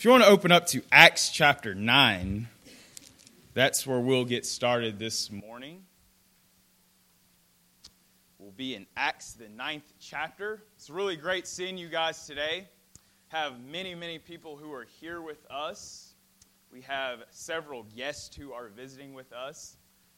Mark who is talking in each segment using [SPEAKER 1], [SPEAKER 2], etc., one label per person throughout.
[SPEAKER 1] If you want to open up to Acts chapter 9, that's where we'll get started this morning. We'll be in Acts, the ninth chapter. It's really great seeing you guys today. Have many, many people who are here with us. We have several guests who are visiting with us.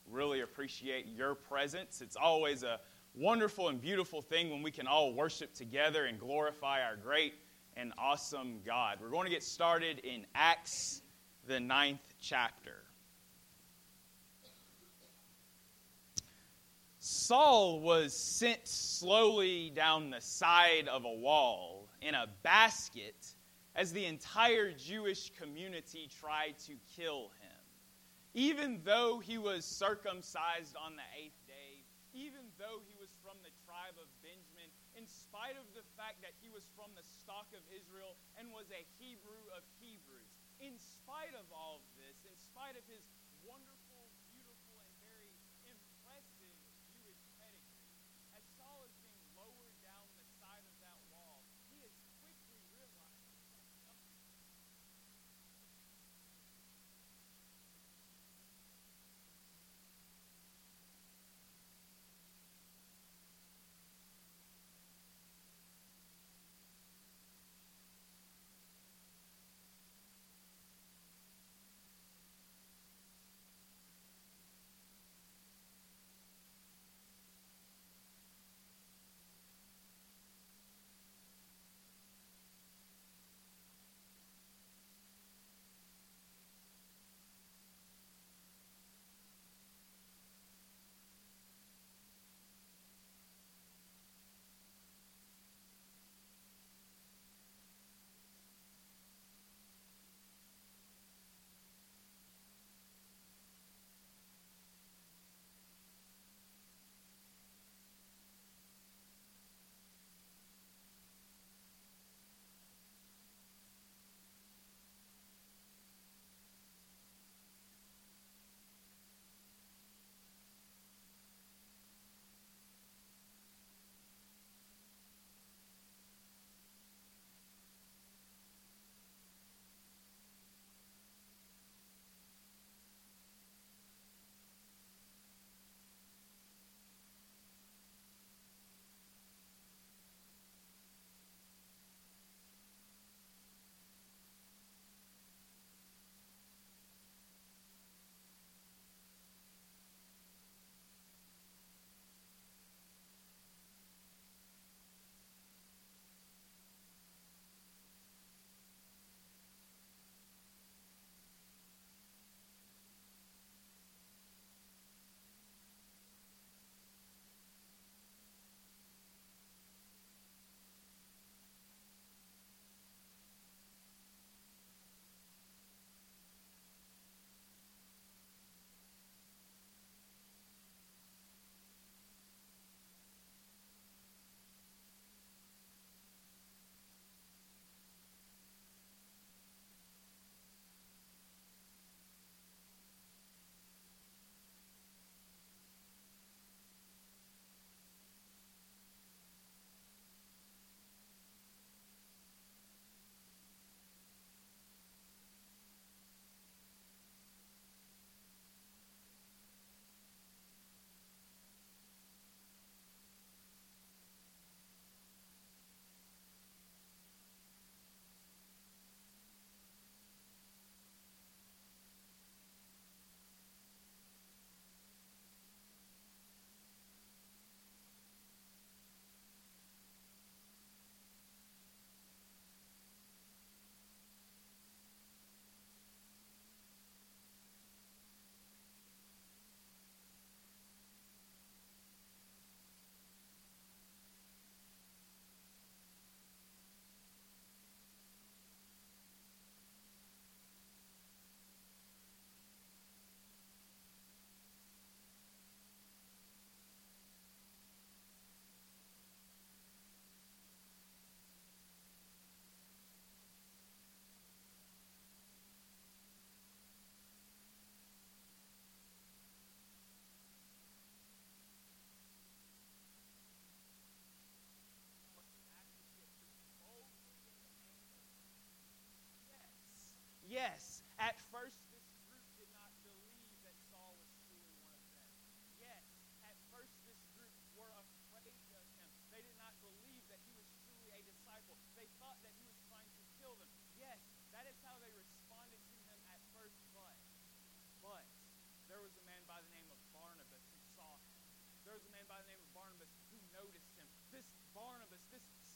[SPEAKER 1] Really appreciate your presence. It's always a wonderful and beautiful thing when we can all worship together and glorify our great and awesome God. We're going to get started in Acts, the ninth chapter. Saul was sent slowly down the side of a wall in a basket as the entire Jewish community tried to kill him. Even though he was circumcised on the eighth day, even though he was from the tribe of spite of the fact that he was from the stock of Israel and was a Hebrew of Hebrews. In spite of all of this, in spite of his wonderful,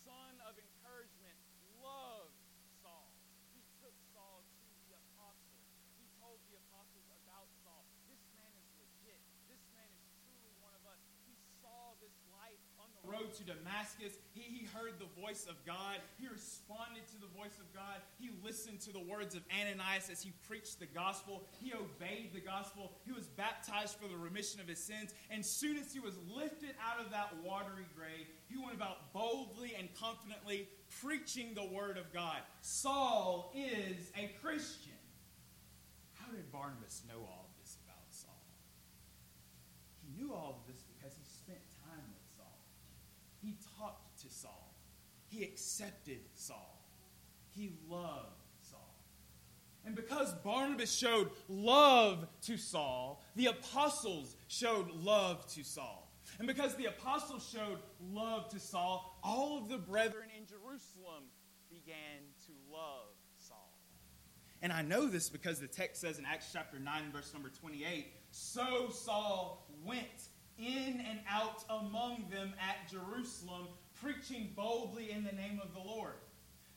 [SPEAKER 1] son of encouragement, loved Saul. He took Saul to the apostles. He told the apostles about Saul. This man is legit. This man is truly one of us. He saw this road to Damascus. He, he heard the voice of God. He responded to the voice of God. He listened to the words of Ananias as he preached the gospel. He obeyed the gospel. He was baptized for the remission of his sins. And soon as he was lifted out of that watery grave, he went about boldly and confidently preaching the word of God. Saul is a Christian. How did Barnabas know all of this about Saul? He knew all of this because he spent time with Saul. He talked to Saul. He accepted Saul. He loved Saul. And because Barnabas showed love to Saul, the apostles showed love to Saul. And because the apostles showed love to Saul, all of the brethren in Jerusalem began to love Saul. And I know this because the text says in Acts chapter 9 and verse number 28 So Saul went in and out among them at Jerusalem, preaching boldly in the name of the Lord.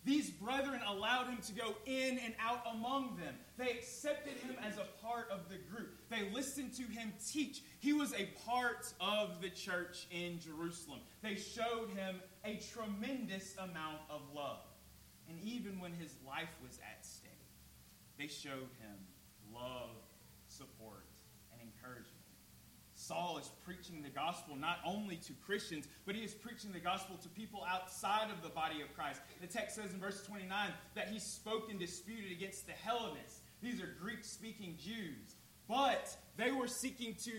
[SPEAKER 1] These brethren allowed him to go in and out among them. They accepted him as a part of the group. They listened to him teach. He was a part of the church in Jerusalem. They showed him a tremendous amount of love. And even when his life was at stake, they showed him love, support, and encouragement. Saul is preaching the gospel not only to Christians, but he is preaching the gospel to people outside of the body of Christ. The text says in verse 29 that he spoke and disputed against the Hellenists. These are Greek speaking Jews. But they were seeking to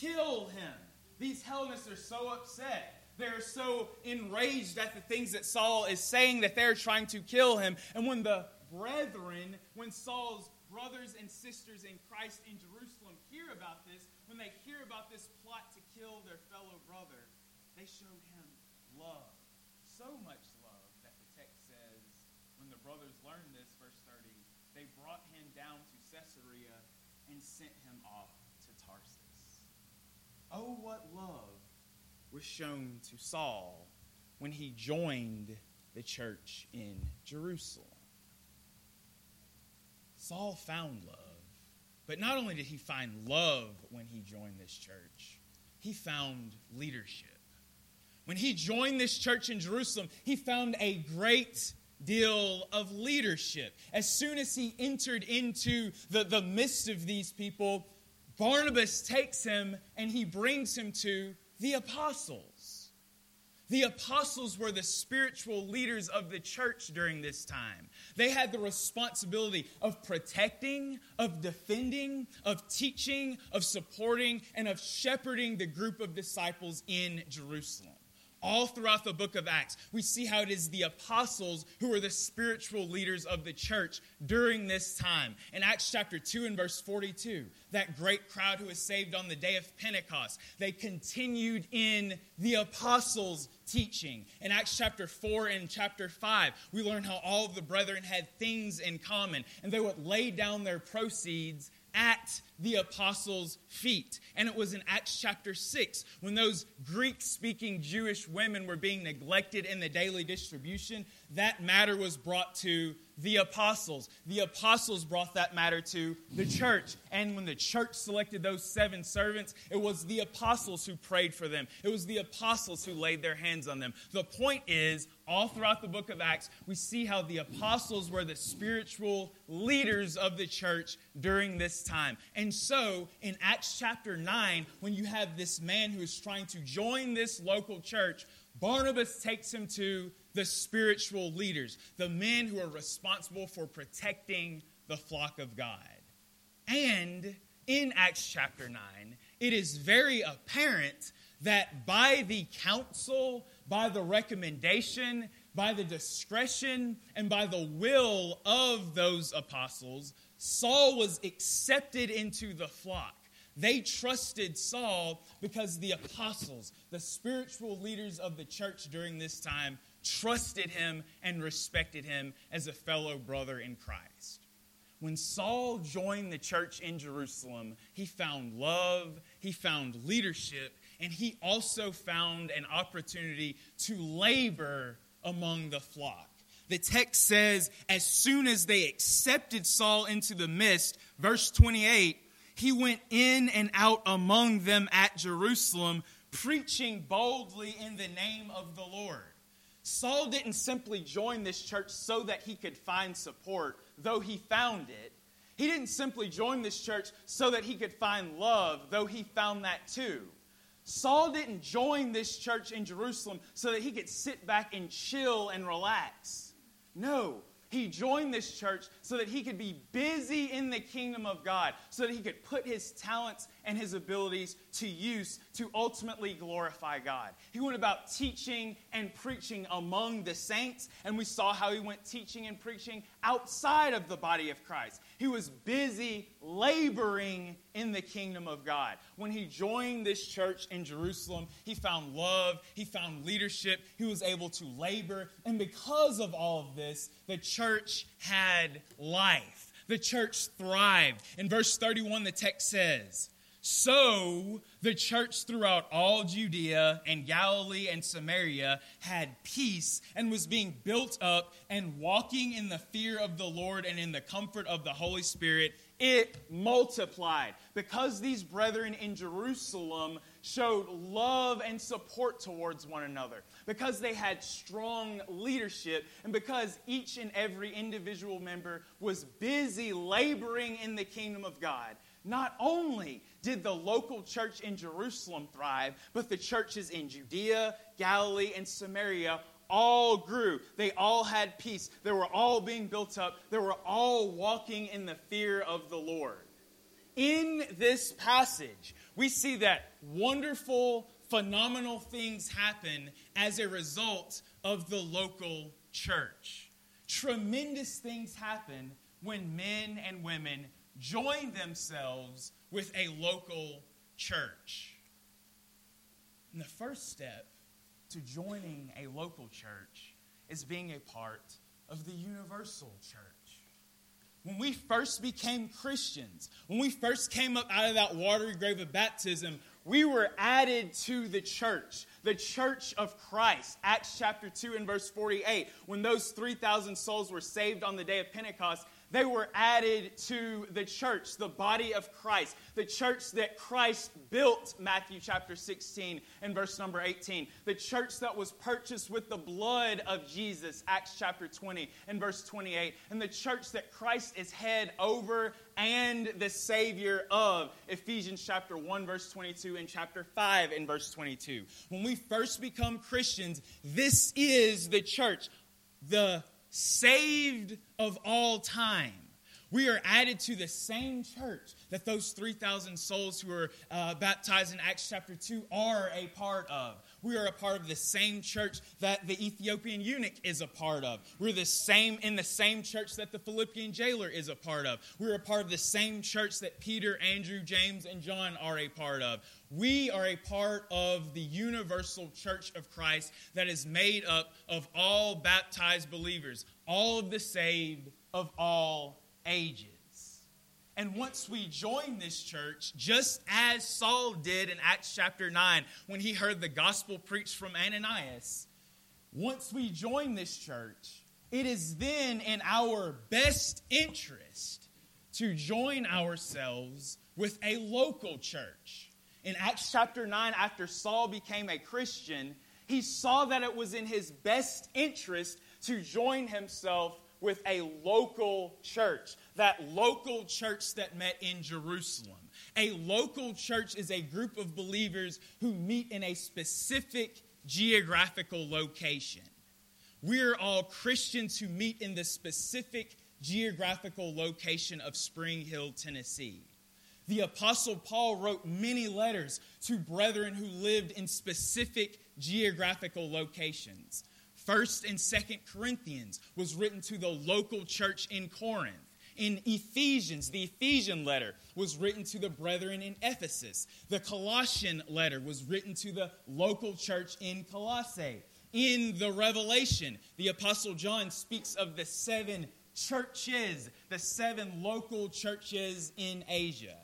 [SPEAKER 1] kill him. These Hellenists are so upset. They're so enraged at the things that Saul is saying that they're trying to kill him. And when the brethren, when Saul's brothers and sisters in Christ in Jerusalem hear about this, when they hear about this plot to kill their fellow brother, they showed him love. So much love that the text says, when the brothers learned this, verse 30, they brought him down to Caesarea and sent him off to Tarsus. Oh, what love was shown to Saul when he joined the church in Jerusalem. Saul found love. But not only did he find love when he joined this church, he found leadership. When he joined this church in Jerusalem, he found a great deal of leadership. As soon as he entered into the, the midst of these people, Barnabas takes him and he brings him to the apostles. The apostles were the spiritual leaders of the church during this time. They had the responsibility of protecting, of defending, of teaching, of supporting, and of shepherding the group of disciples in Jerusalem all throughout the book of Acts, we see how it is the apostles who are the spiritual leaders of the church during this time. In Acts chapter 2 and verse 42, that great crowd who was saved on the day of Pentecost, they continued in the apostles' teaching. In Acts chapter 4 and chapter 5, we learn how all of the brethren had things in common, and they would lay down their proceeds at the apostles' feet. And it was in Acts chapter 6 when those Greek speaking Jewish women were being neglected in the daily distribution, that matter was brought to the apostles. The apostles brought that matter to the church. And when the church selected those seven servants, it was the apostles who prayed for them, it was the apostles who laid their hands on them. The point is, all throughout the book of Acts, we see how the apostles were the spiritual leaders of the church during this time. And so, in Acts chapter 9, when you have this man who is trying to join this local church, Barnabas takes him to the spiritual leaders, the men who are responsible for protecting the flock of God. And in Acts chapter 9, it is very apparent that by the counsel, by the recommendation, by the discretion and by the will of those apostles, Saul was accepted into the flock. They trusted Saul because the apostles, the spiritual leaders of the church during this time, trusted him and respected him as a fellow brother in Christ. When Saul joined the church in Jerusalem, he found love, he found leadership, and he also found an opportunity to labor among the flock. The text says, as soon as they accepted Saul into the midst, verse 28, he went in and out among them at Jerusalem, preaching boldly in the name of the Lord. Saul didn't simply join this church so that he could find support, though he found it. He didn't simply join this church so that he could find love, though he found that too. Saul didn't join this church in Jerusalem so that he could sit back and chill and relax. No, he joined this church so that he could be busy in the kingdom of God, so that he could put his talents and his abilities to use to ultimately glorify God. He went about teaching and preaching among the saints, and we saw how he went teaching and preaching outside of the body of Christ. He was busy laboring in the kingdom of God. When he joined this church in Jerusalem, he found love, he found leadership, he was able to labor, and because of all of this, the church had life. The church thrived. In verse 31, the text says, so the church throughout all Judea and Galilee and Samaria had peace and was being built up and walking in the fear of the Lord and in the comfort of the Holy Spirit. It multiplied because these brethren in Jerusalem showed love and support towards one another, because they had strong leadership, and because each and every individual member was busy laboring in the kingdom of God. Not only did the local church in Jerusalem thrive, but the churches in Judea, Galilee, and Samaria all grew. They all had peace. They were all being built up. They were all walking in the fear of the Lord. In this passage, we see that wonderful, phenomenal things happen as a result of the local church. Tremendous things happen when men and women join themselves with a local church. And the first step to joining a local church is being a part of the universal church. When we first became Christians, when we first came up out of that watery grave of baptism, we were added to the church, the church of Christ. Acts chapter 2 and verse 48. When those 3,000 souls were saved on the day of Pentecost, they were added to the church, the body of Christ, the church that Christ built, Matthew chapter 16 and verse number 18, the church that was purchased with the blood of Jesus, Acts chapter 20 and verse 28, and the church that Christ is head over and the Savior of, Ephesians chapter 1, verse 22, and chapter 5 and verse 22. When we first become Christians, this is the church. The saved of all time. We are added to the same church that those 3,000 souls who were uh, baptized in Acts chapter 2 are a part of. We are a part of the same church that the Ethiopian eunuch is a part of. We're the same in the same church that the Philippian jailer is a part of. We're a part of the same church that Peter, Andrew, James, and John are a part of. We are a part of the universal church of Christ that is made up of all baptized believers, all of the saved of all ages. And once we join this church, just as Saul did in Acts chapter 9 when he heard the gospel preached from Ananias, once we join this church, it is then in our best interest to join ourselves with a local church in Acts chapter 9, after Saul became a Christian, he saw that it was in his best interest to join himself with a local church, that local church that met in Jerusalem. A local church is a group of believers who meet in a specific geographical location. We're all Christians who meet in the specific geographical location of Spring Hill, Tennessee the Apostle Paul wrote many letters to brethren who lived in specific geographical locations. First and Second Corinthians was written to the local church in Corinth. In Ephesians, the Ephesian letter was written to the brethren in Ephesus. The Colossian letter was written to the local church in Colossae. In the Revelation, the Apostle John speaks of the seven churches, the seven local churches in Asia.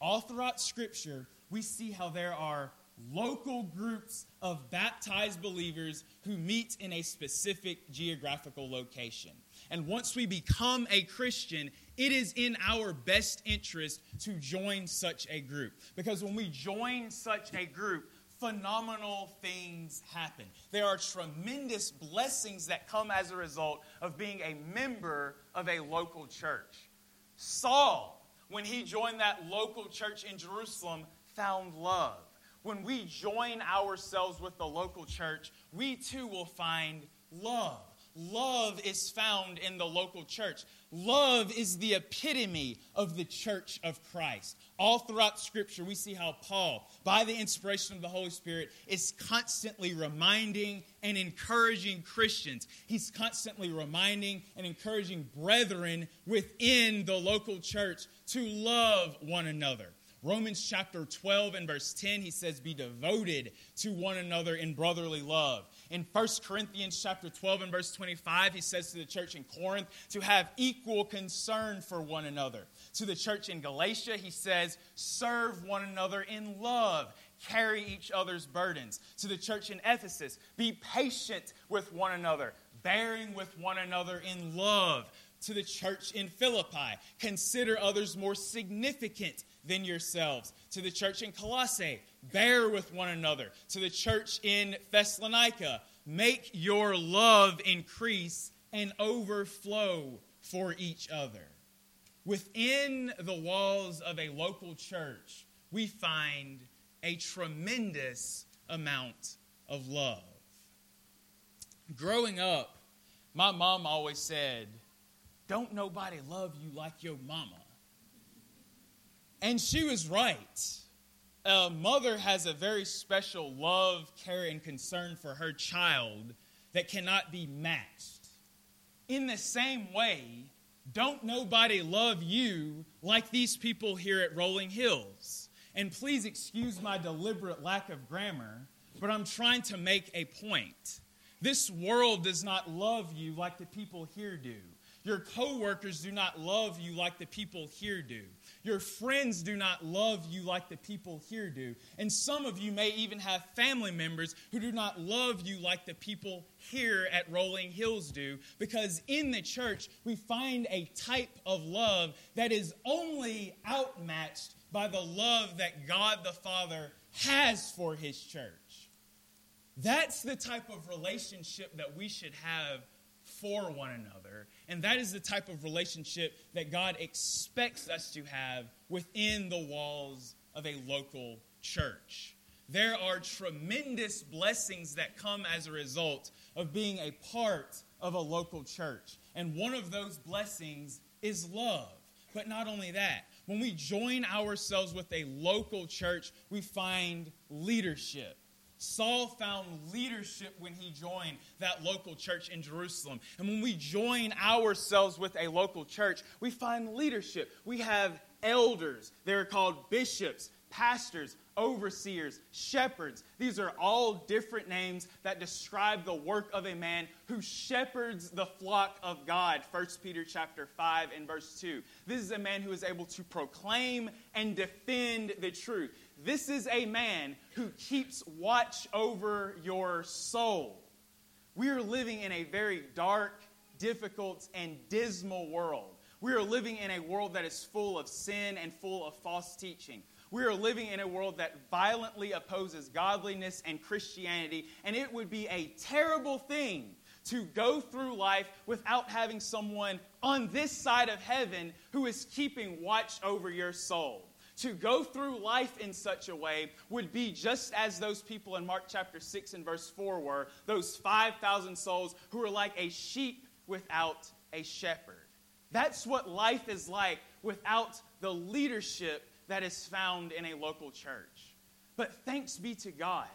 [SPEAKER 1] All throughout Scripture, we see how there are local groups of baptized believers who meet in a specific geographical location. And once we become a Christian, it is in our best interest to join such a group. Because when we join such a group, phenomenal things happen. There are tremendous blessings that come as a result of being a member of a local church. Saul, when he joined that local church in Jerusalem, found love. When we join ourselves with the local church, we too will find love. Love is found in the local church. Love is the epitome of the church of Christ. All throughout Scripture, we see how Paul, by the inspiration of the Holy Spirit, is constantly reminding and encouraging Christians. He's constantly reminding and encouraging brethren within the local church to love one another. Romans chapter 12 and verse 10, he says, Be devoted to one another in brotherly love. In 1 Corinthians chapter 12 and verse 25, he says to the church in Corinth to have equal concern for one another. To the church in Galatia, he says, Serve one another in love carry each other's burdens. To the church in Ephesus, be patient with one another, bearing with one another in love. To the church in Philippi, consider others more significant than yourselves. To the church in Colossae, bear with one another. To the church in Thessalonica, make your love increase and overflow for each other. Within the walls of a local church, we find a tremendous amount of love. Growing up, my mom always said, Don't nobody love you like your mama. And she was right. A mother has a very special love, care, and concern for her child that cannot be matched. In the same way, don't nobody love you like these people here at Rolling Hills. And please excuse my deliberate lack of grammar, but I'm trying to make a point. This world does not love you like the people here do. Your coworkers do not love you like the people here do. Your friends do not love you like the people here do. And some of you may even have family members who do not love you like the people here at Rolling Hills do. Because in the church, we find a type of love that is only outmatched by the love that God the Father has for his church. That's the type of relationship that we should have for one another. And that is the type of relationship that God expects us to have within the walls of a local church. There are tremendous blessings that come as a result of being a part of a local church. And one of those blessings is love. But not only that, when we join ourselves with a local church, we find leadership. Saul found leadership when he joined that local church in Jerusalem. And when we join ourselves with a local church, we find leadership. We have elders, they're called bishops, pastors, overseers, shepherds. These are all different names that describe the work of a man who shepherds the flock of God. 1 Peter chapter 5 and verse 2. This is a man who is able to proclaim and defend the truth. This is a man who keeps watch over your soul. We are living in a very dark, difficult, and dismal world. We are living in a world that is full of sin and full of false teaching. We are living in a world that violently opposes godliness and Christianity, and it would be a terrible thing to go through life without having someone on this side of heaven who is keeping watch over your soul. To go through life in such a way would be just as those people in Mark chapter 6 and verse 4 were those 5,000 souls who were like a sheep without a shepherd. That's what life is like without the leadership that is found in a local church. But thanks be to God,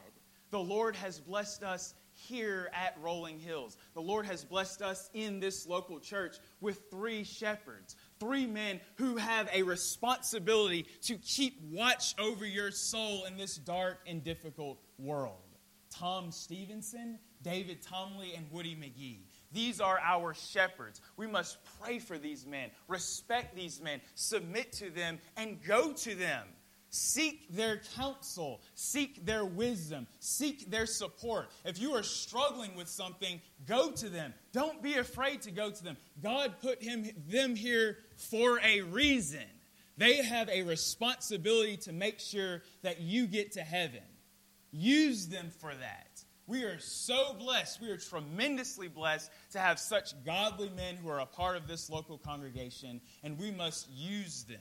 [SPEAKER 1] the Lord has blessed us here at Rolling Hills. The Lord has blessed us in this local church with three shepherds, three men who have a responsibility to keep watch over your soul in this dark and difficult world. Tom Stevenson, David Tomley, and Woody McGee. These are our shepherds. We must pray for these men, respect these men, submit to them, and go to them. Seek their counsel, seek their wisdom, seek their support. If you are struggling with something, go to them. Don't be afraid to go to them. God put him, them here for a reason. They have a responsibility to make sure that you get to heaven. Use them for that. We are so blessed. We are tremendously blessed to have such godly men who are a part of this local congregation, and we must use them.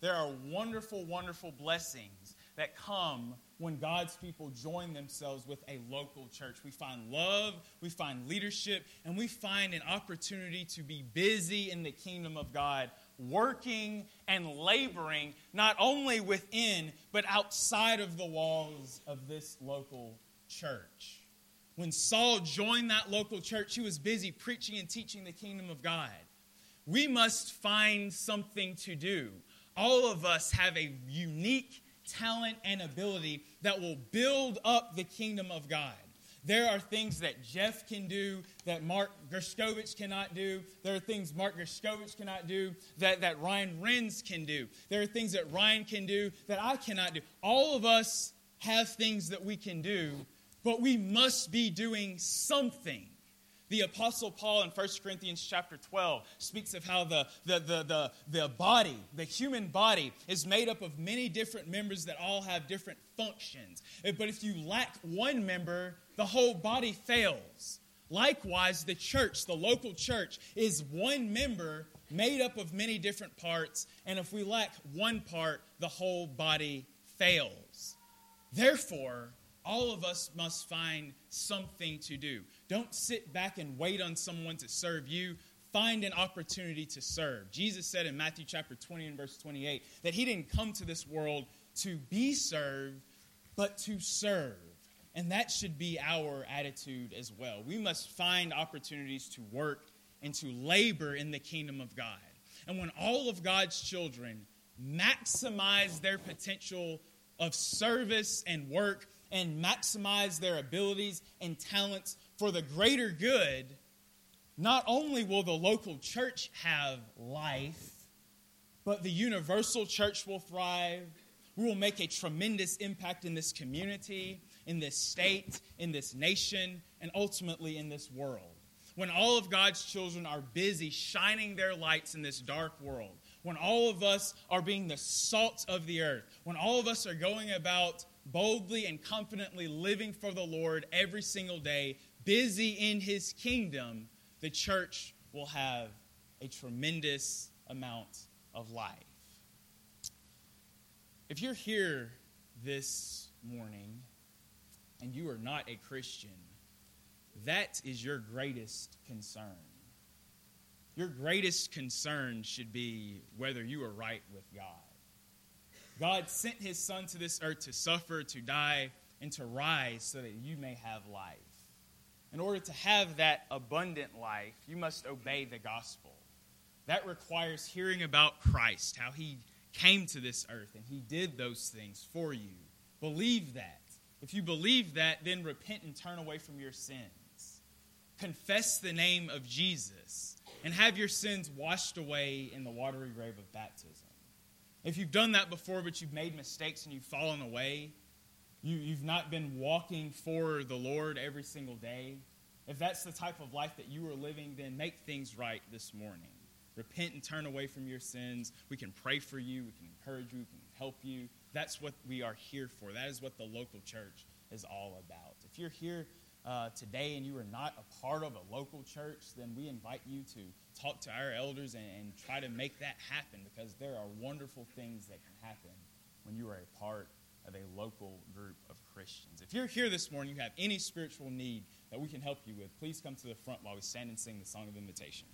[SPEAKER 1] There are wonderful, wonderful blessings that come when God's people join themselves with a local church. We find love, we find leadership, and we find an opportunity to be busy in the kingdom of God, working and laboring not only within, but outside of the walls of this local church. When Saul joined that local church, he was busy preaching and teaching the kingdom of God. We must find something to do all of us have a unique talent and ability that will build up the kingdom of God. There are things that Jeff can do that Mark Gerskovich cannot do. There are things Mark Gerskovich cannot do that, that Ryan Renz can do. There are things that Ryan can do that I cannot do. All of us have things that we can do, but we must be doing something. The Apostle Paul in 1 Corinthians chapter 12 speaks of how the, the, the, the, the body, the human body, is made up of many different members that all have different functions. But if you lack one member, the whole body fails. Likewise, the church, the local church, is one member made up of many different parts, and if we lack one part, the whole body fails. Therefore, all of us must find something to do. Don't sit back and wait on someone to serve you. Find an opportunity to serve. Jesus said in Matthew chapter 20 and verse 28 that he didn't come to this world to be served, but to serve. And that should be our attitude as well. We must find opportunities to work and to labor in the kingdom of God. And when all of God's children maximize their potential of service and work and maximize their abilities and talents for the greater good, not only will the local church have life, but the universal church will thrive. We will make a tremendous impact in this community, in this state, in this nation, and ultimately in this world. When all of God's children are busy shining their lights in this dark world, when all of us are being the salt of the earth, when all of us are going about boldly and confidently living for the Lord every single day, busy in his kingdom, the church will have a tremendous amount of life. If you're here this morning and you are not a Christian, that is your greatest concern. Your greatest concern should be whether you are right with God. God sent his son to this earth to suffer, to die, and to rise so that you may have life. In order to have that abundant life, you must obey the gospel. That requires hearing about Christ, how he came to this earth and he did those things for you. Believe that. If you believe that, then repent and turn away from your sins. Confess the name of Jesus and have your sins washed away in the watery grave of baptism. If you've done that before, but you've made mistakes and you've fallen away, you, you've not been walking for the Lord every single day, if that's the type of life that you are living, then make things right this morning. Repent and turn away from your sins. We can pray for you, we can encourage you, we can help you. That's what we are here for. That is what the local church is all about. If you're here uh, today and you are not a part of a local church, then we invite you to talk to our elders and, and try to make that happen because there are wonderful things that can happen when you are a part of a local group of Christians. If you're here this morning, you have any spiritual need that we can help you with, please come to the front while we stand and sing the song of invitation.